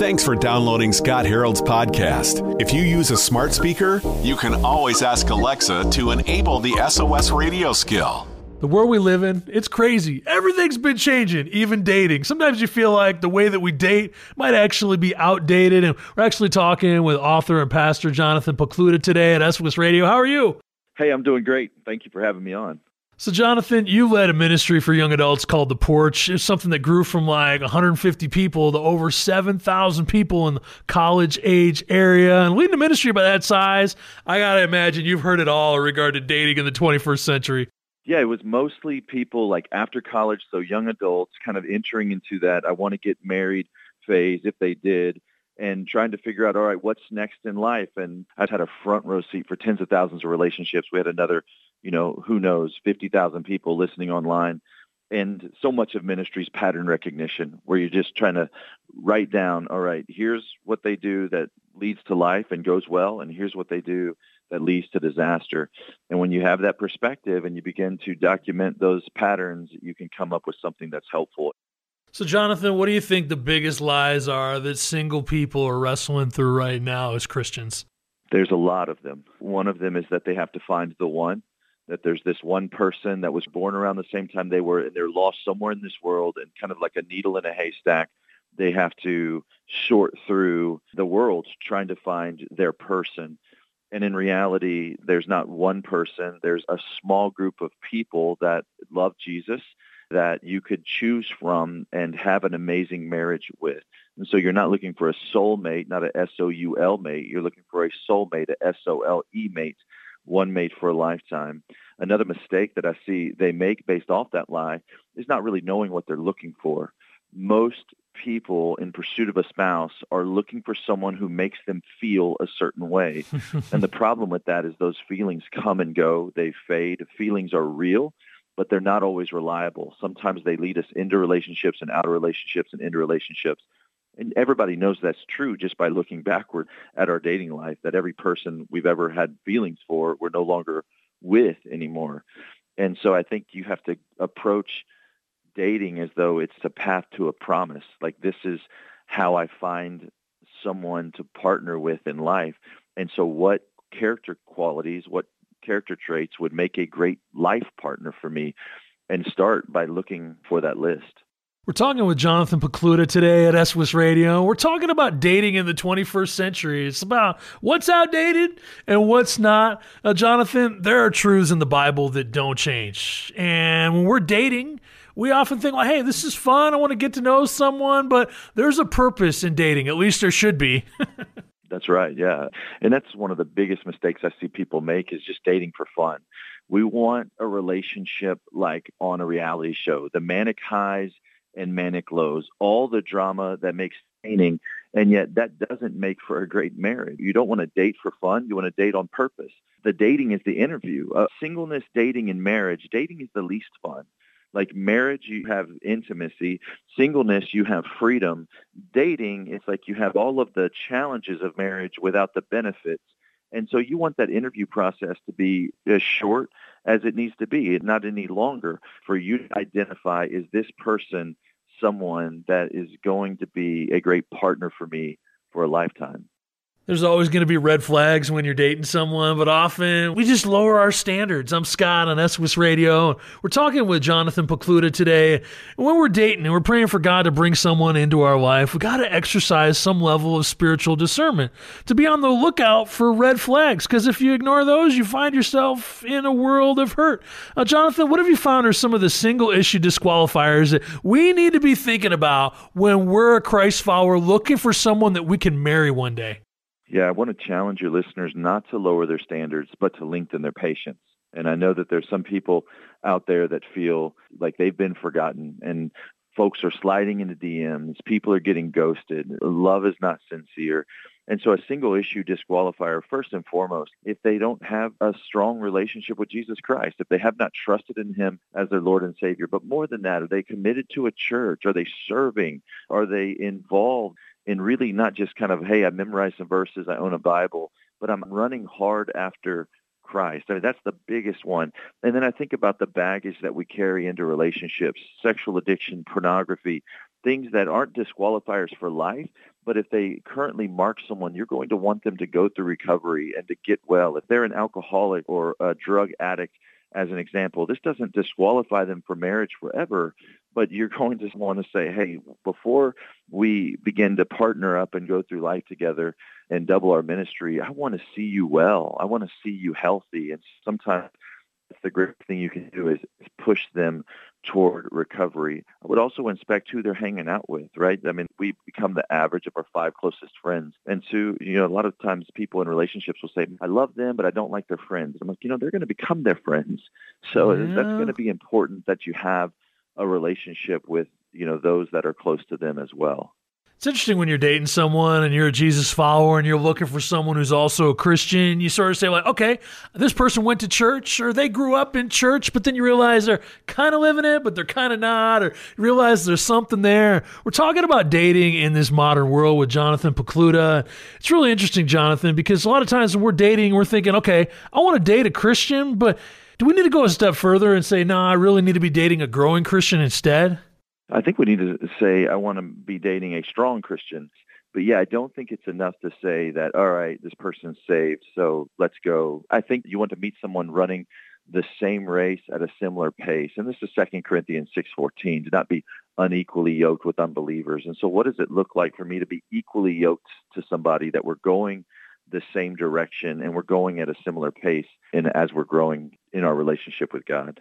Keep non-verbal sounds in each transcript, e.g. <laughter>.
Thanks for downloading Scott Harold's podcast. If you use a smart speaker, you can always ask Alexa to enable the SOS radio skill. The world we live in, it's crazy. Everything's been changing, even dating. Sometimes you feel like the way that we date might actually be outdated. And we're actually talking with author and pastor Jonathan Pokluda today at SOS Radio. How are you? Hey, I'm doing great. Thank you for having me on. So, Jonathan, you led a ministry for young adults called The Porch. It's something that grew from like 150 people to over 7,000 people in the college age area. And leading a ministry by that size, I got to imagine you've heard it all in regard to dating in the 21st century. Yeah, it was mostly people like after college, so young adults kind of entering into that I want to get married phase if they did and trying to figure out, all right, what's next in life? And I've had a front row seat for tens of thousands of relationships. We had another you know, who knows, 50,000 people listening online. And so much of ministry's pattern recognition, where you're just trying to write down, all right, here's what they do that leads to life and goes well, and here's what they do that leads to disaster. And when you have that perspective and you begin to document those patterns, you can come up with something that's helpful. So, Jonathan, what do you think the biggest lies are that single people are wrestling through right now as Christians? There's a lot of them. One of them is that they have to find the one that there's this one person that was born around the same time they were and they're lost somewhere in this world and kind of like a needle in a haystack they have to sort through the world trying to find their person and in reality there's not one person there's a small group of people that love jesus that you could choose from and have an amazing marriage with and so you're not looking for a soulmate not a s-o-u-l mate you're looking for a soulmate a s-o-l-e mate one mate for a lifetime. Another mistake that I see they make based off that lie is not really knowing what they're looking for. Most people in pursuit of a spouse are looking for someone who makes them feel a certain way. <laughs> and the problem with that is those feelings come and go, they fade. Feelings are real, but they're not always reliable. Sometimes they lead us into relationships and out of relationships and into relationships. And everybody knows that's true just by looking backward at our dating life that every person we've ever had feelings for we're no longer with anymore. And so i think you have to approach dating as though it's a path to a promise. Like this is how i find someone to partner with in life. And so what character qualities what character traits would make a great life partner for me and start by looking for that list we're talking with Jonathan Pokluda today at SOS Radio. We're talking about dating in the 21st century. It's about what's outdated and what's not. Uh, Jonathan, there are truths in the Bible that don't change. And when we're dating, we often think, like, hey, this is fun. I want to get to know someone, but there's a purpose in dating. At least there should be. <laughs> that's right. Yeah. And that's one of the biggest mistakes I see people make is just dating for fun. We want a relationship like on a reality show, the manic highs – and manic lows, all the drama that makes entertaining, and yet that doesn't make for a great marriage. You don't want to date for fun. You want to date on purpose. The dating is the interview. Uh, singleness, dating, and marriage. Dating is the least fun. Like marriage, you have intimacy. Singleness, you have freedom. Dating, it's like you have all of the challenges of marriage without the benefits. And so you want that interview process to be as short as it needs to be, not any longer for you to identify is this person someone that is going to be a great partner for me for a lifetime. There's always going to be red flags when you're dating someone, but often we just lower our standards. I'm Scott on SOS Radio. We're talking with Jonathan Pokluda today. When we're dating and we're praying for God to bring someone into our life, we got to exercise some level of spiritual discernment to be on the lookout for red flags. Because if you ignore those, you find yourself in a world of hurt. Uh, Jonathan, what have you found are some of the single issue disqualifiers that we need to be thinking about when we're a Christ follower looking for someone that we can marry one day? Yeah, I want to challenge your listeners not to lower their standards, but to lengthen their patience. And I know that there's some people out there that feel like they've been forgotten and folks are sliding into DMs. People are getting ghosted. Love is not sincere. And so a single issue disqualifier, first and foremost, if they don't have a strong relationship with Jesus Christ, if they have not trusted in him as their Lord and Savior, but more than that, are they committed to a church? Are they serving? Are they involved in really not just kind of, hey, I memorized some verses, I own a Bible, but I'm running hard after Christ. I mean, that's the biggest one. And then I think about the baggage that we carry into relationships, sexual addiction, pornography, things that aren't disqualifiers for life, but if they currently mark someone, you're going to want them to go through recovery and to get well. If they're an alcoholic or a drug addict, as an example, this doesn't disqualify them for marriage forever, but you're <laughs> going to want to say, hey, before we begin to partner up and go through life together and double our ministry, I want to see you well. I want to see you healthy. And sometimes it's the great thing you can do is, is push them toward recovery. I would also inspect who they're hanging out with, right? I mean, we become the average of our five closest friends. And so, you know, a lot of times people in relationships will say, I love them, but I don't like their friends. I'm like, you know, they're going to become their friends. So uh, yeah. that's going to be important that you have a relationship with, you know, those that are close to them as well. It's interesting when you're dating someone and you're a Jesus follower and you're looking for someone who's also a Christian. You sort of say, like, okay, this person went to church or they grew up in church, but then you realize they're kind of living it, but they're kind of not, or you realize there's something there. We're talking about dating in this modern world with Jonathan Pokluda. It's really interesting, Jonathan, because a lot of times when we're dating, we're thinking, okay, I want to date a Christian, but do we need to go a step further and say, no, nah, I really need to be dating a growing Christian instead? I think we need to say, I want to be dating a strong Christian. But yeah, I don't think it's enough to say that, all right, this person's saved, so let's go. I think you want to meet someone running the same race at a similar pace. And this is 2 Corinthians 6.14, to not be unequally yoked with unbelievers. And so what does it look like for me to be equally yoked to somebody that we're going the same direction and we're going at a similar pace and as we're growing in our relationship with God?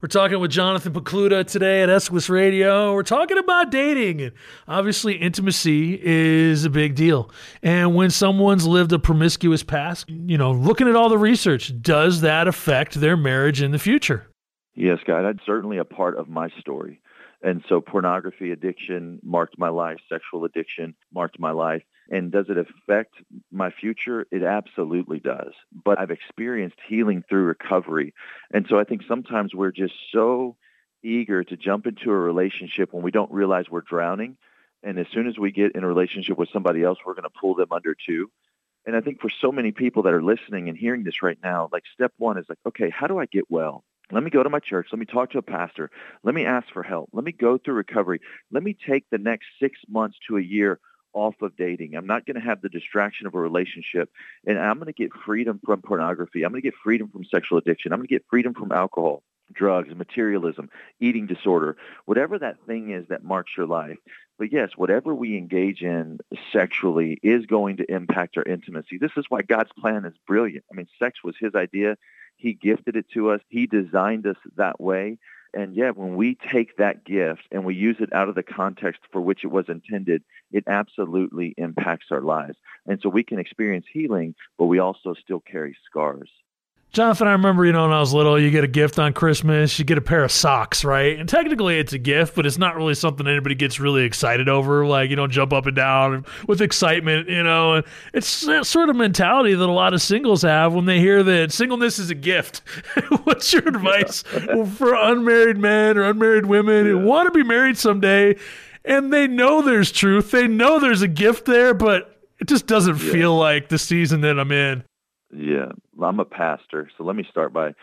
We're talking with Jonathan Pokluda today at SOS Radio. We're talking about dating. And obviously, intimacy is a big deal. And when someone's lived a promiscuous past, you know, looking at all the research, does that affect their marriage in the future? Yes, God, that's certainly a part of my story. And so pornography addiction marked my life, sexual addiction marked my life. And does it affect my future? It absolutely does. But I've experienced healing through recovery. And so I think sometimes we're just so eager to jump into a relationship when we don't realize we're drowning. And as soon as we get in a relationship with somebody else, we're going to pull them under too. And I think for so many people that are listening and hearing this right now, like step one is like, okay, how do I get well? Let me go to my church. Let me talk to a pastor. Let me ask for help. Let me go through recovery. Let me take the next six months to a year off of dating. I'm not going to have the distraction of a relationship. And I'm going to get freedom from pornography. I'm going to get freedom from sexual addiction. I'm going to get freedom from alcohol, drugs, materialism, eating disorder, whatever that thing is that marks your life. But yes, whatever we engage in sexually is going to impact our intimacy. This is why God's plan is brilliant. I mean, sex was his idea. He gifted it to us. He designed us that way. And yet, when we take that gift and we use it out of the context for which it was intended, it absolutely impacts our lives. And so we can experience healing, but we also still carry scars. Jonathan, I remember, you know, when I was little, you get a gift on Christmas, you get a pair of socks, right? And technically it's a gift, but it's not really something anybody gets really excited over. Like, you don't jump up and down with excitement, you know. And it's that sort of mentality that a lot of singles have when they hear that singleness is a gift. <laughs> What's your advice yeah. for unmarried men or unmarried women yeah. who want to be married someday and they know there's truth, they know there's a gift there, but it just doesn't yeah. feel like the season that I'm in? Yeah, I'm a pastor, so let me start by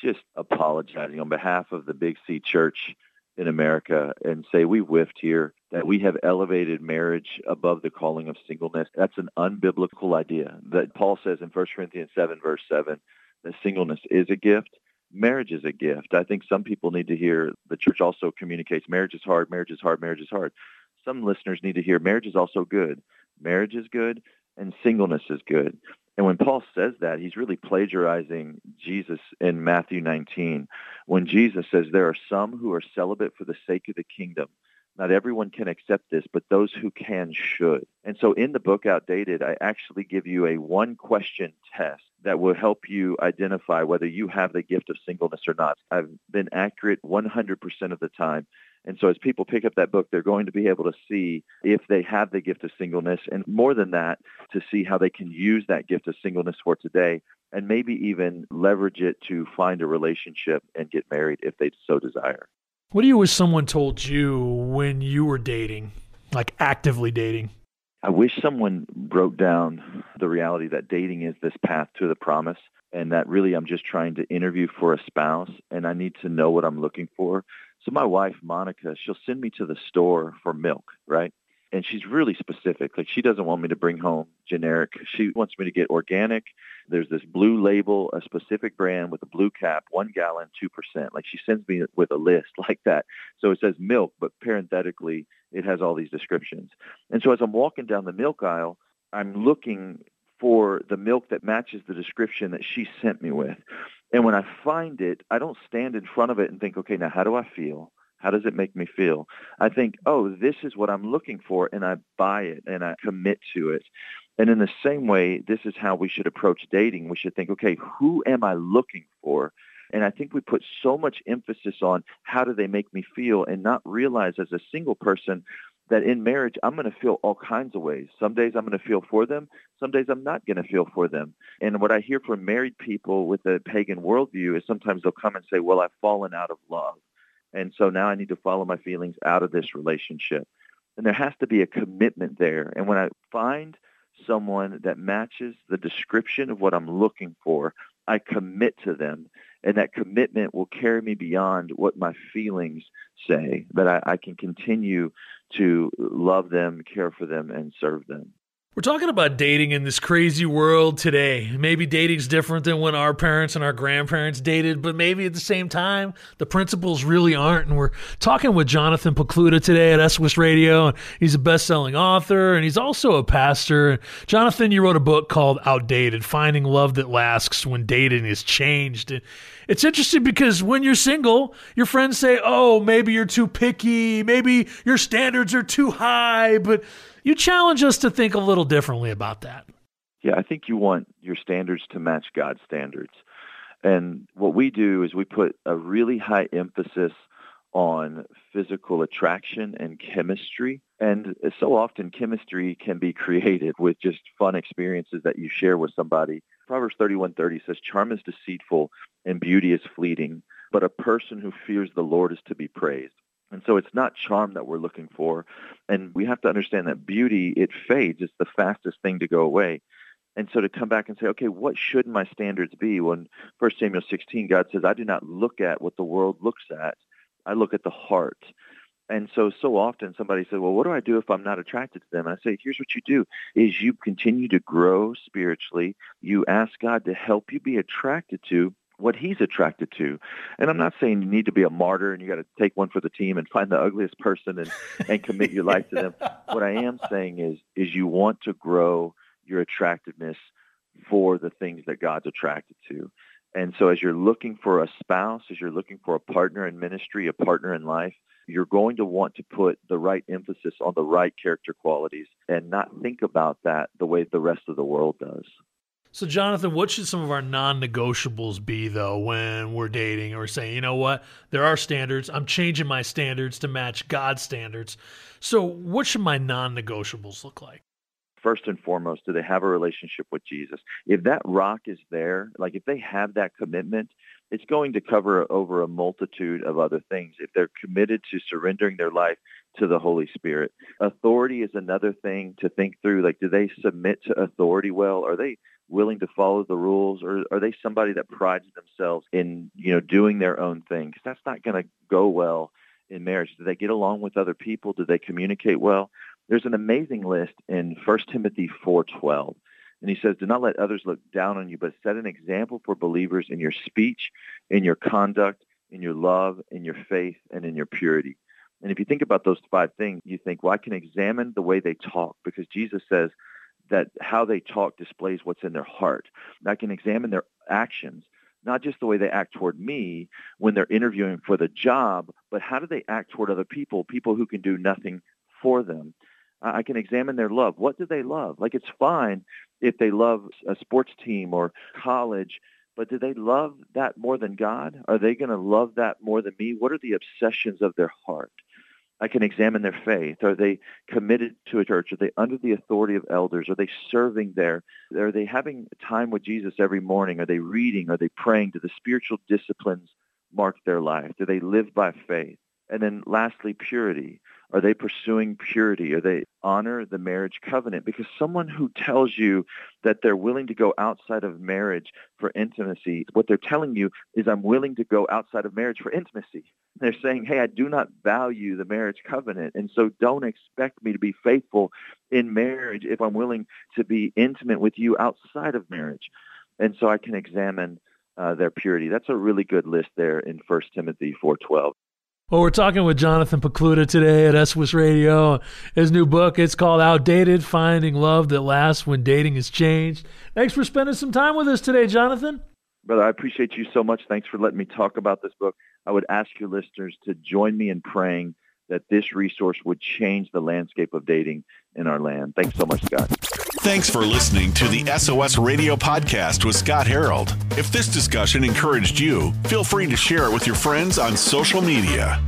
just apologizing on behalf of the Big C Church in America and say we whiffed here, that we have elevated marriage above the calling of singleness. That's an unbiblical idea that Paul says in 1 Corinthians 7, verse 7, that singleness is a gift. Marriage is a gift. I think some people need to hear the church also communicates marriage is hard, marriage is hard, marriage is hard. Some listeners need to hear marriage is also good. Marriage is good and singleness is good. And when Paul says that, he's really plagiarizing Jesus in Matthew 19 when Jesus says, There are some who are celibate for the sake of the kingdom. Not everyone can accept this, but those who can should. And so in the book Outdated, I actually give you a one question test that will help you identify whether you have the gift of singleness or not. I've been accurate 100% of the time. And so as people pick up that book, they're going to be able to see if they have the gift of singleness and more than that, to see how they can use that gift of singleness for today and maybe even leverage it to find a relationship and get married if they so desire. What do you wish someone told you when you were dating, like actively dating? I wish someone broke down the reality that dating is this path to the promise and that really I'm just trying to interview for a spouse and I need to know what I'm looking for. So my wife, Monica, she'll send me to the store for milk, right? And she's really specific. Like she doesn't want me to bring home generic. She wants me to get organic. There's this blue label, a specific brand with a blue cap, one gallon, 2%. Like she sends me with a list <laughs> like that. So it says milk, but parenthetically, it has all these descriptions. And so as I'm walking down the milk aisle, I'm looking for the milk that matches the description that she sent me with. And when I find it, I don't stand in front of it and think, okay, now how do I feel? How does it make me feel? I think, oh, this is what I'm looking for, and I buy it and I commit to it. And in the same way, this is how we should approach dating. We should think, okay, who am I looking for? And I think we put so much emphasis on how do they make me feel and not realize as a single person that in marriage, I'm going to feel all kinds of ways. Some days I'm going to feel for them. Some days I'm not going to feel for them. And what I hear from married people with a pagan worldview is sometimes they'll come and say, well, I've fallen out of love. And so now I need to follow my feelings out of this relationship. And there has to be a commitment there. And when I find someone that matches the description of what I'm looking for, I commit to them. And that commitment will carry me beyond what my feelings say, that I, I can continue to love them, care for them, and serve them. We're talking about dating in this crazy world today. Maybe dating's different than when our parents and our grandparents dated, but maybe at the same time, the principles really aren't. And we're talking with Jonathan Pokluda today at SOS Radio. And he's a best-selling author and he's also a pastor. Jonathan, you wrote a book called Outdated, Finding Love That Lasts When Dating Is Changed. It's interesting because when you're single, your friends say, oh, maybe you're too picky. Maybe your standards are too high, but you challenge us to think a little differently about that. Yeah, I think you want your standards to match God's standards. And what we do is we put a really high emphasis on physical attraction and chemistry. And so often chemistry can be created with just fun experiences that you share with somebody. Proverbs 31:30 says charm is deceitful and beauty is fleeting, but a person who fears the Lord is to be praised. And so it's not charm that we're looking for. And we have to understand that beauty, it fades. It's the fastest thing to go away. And so to come back and say, okay, what should my standards be? When 1 Samuel 16, God says, I do not look at what the world looks at. I look at the heart. And so, so often somebody says, well, what do I do if I'm not attracted to them? And I say, here's what you do is you continue to grow spiritually. You ask God to help you be attracted to what he's attracted to. And I'm not saying you need to be a martyr and you got to take one for the team and find the ugliest person and, and commit your life to them. <laughs> What I am saying is, is you want to grow your attractiveness for the things that God's attracted to. And so as you're looking for a spouse, as you're looking for a partner in ministry, a partner in life, you're going to want to put the right emphasis on the right character qualities and not think about that the way the rest of the world does. So, Jonathan, what should some of our non negotiables be, though, when we're dating or saying, you know what, there are standards. I'm changing my standards to match God's standards. So, what should my non negotiables look like? First and foremost, do they have a relationship with Jesus? If that rock is there, like if they have that commitment, it's going to cover over a multitude of other things. If they're committed to surrendering their life to the Holy Spirit, authority is another thing to think through. Like, do they submit to authority well? Are they willing to follow the rules, or are they somebody that prides themselves in you know doing their own thing? Because that's not going to go well in marriage. Do they get along with other people? Do they communicate well? There's an amazing list in 1 Timothy 4:12. And he says, do not let others look down on you, but set an example for believers in your speech, in your conduct, in your love, in your faith, and in your purity. And if you think about those five things, you think, well, I can examine the way they talk because Jesus says, that how they talk displays what's in their heart. I can examine their actions, not just the way they act toward me when they're interviewing for the job, but how do they act toward other people, people who can do nothing for them. I can examine their love. What do they love? Like it's fine if they love a sports team or college, but do they love that more than God? Are they going to love that more than me? What are the obsessions of their heart? I can examine their faith. Are they committed to a church? Are they under the authority of elders? Are they serving there? Are they having time with Jesus every morning? Are they reading? Are they praying? Do the spiritual disciplines mark their life? Do they live by faith? And then lastly, purity. Are they pursuing purity? Are they honor the marriage covenant? Because someone who tells you that they're willing to go outside of marriage for intimacy, what they're telling you is I'm willing to go outside of marriage for intimacy. They're saying, hey, I do not value the marriage covenant. And so don't expect me to be faithful in marriage if I'm willing to be intimate with you outside of marriage. And so I can examine uh, their purity. That's a really good list there in 1 Timothy 4.12. Well, we're talking with Jonathan Pokluda today at SOS Radio. His new book, it's called Outdated, Finding Love That Lasts When Dating Has Changed. Thanks for spending some time with us today, Jonathan. Brother, I appreciate you so much. Thanks for letting me talk about this book. I would ask your listeners to join me in praying that this resource would change the landscape of dating in our land. Thanks so much, Scott. Thanks for listening to the SOS Radio Podcast with Scott Harold. If this discussion encouraged you, feel free to share it with your friends on social media.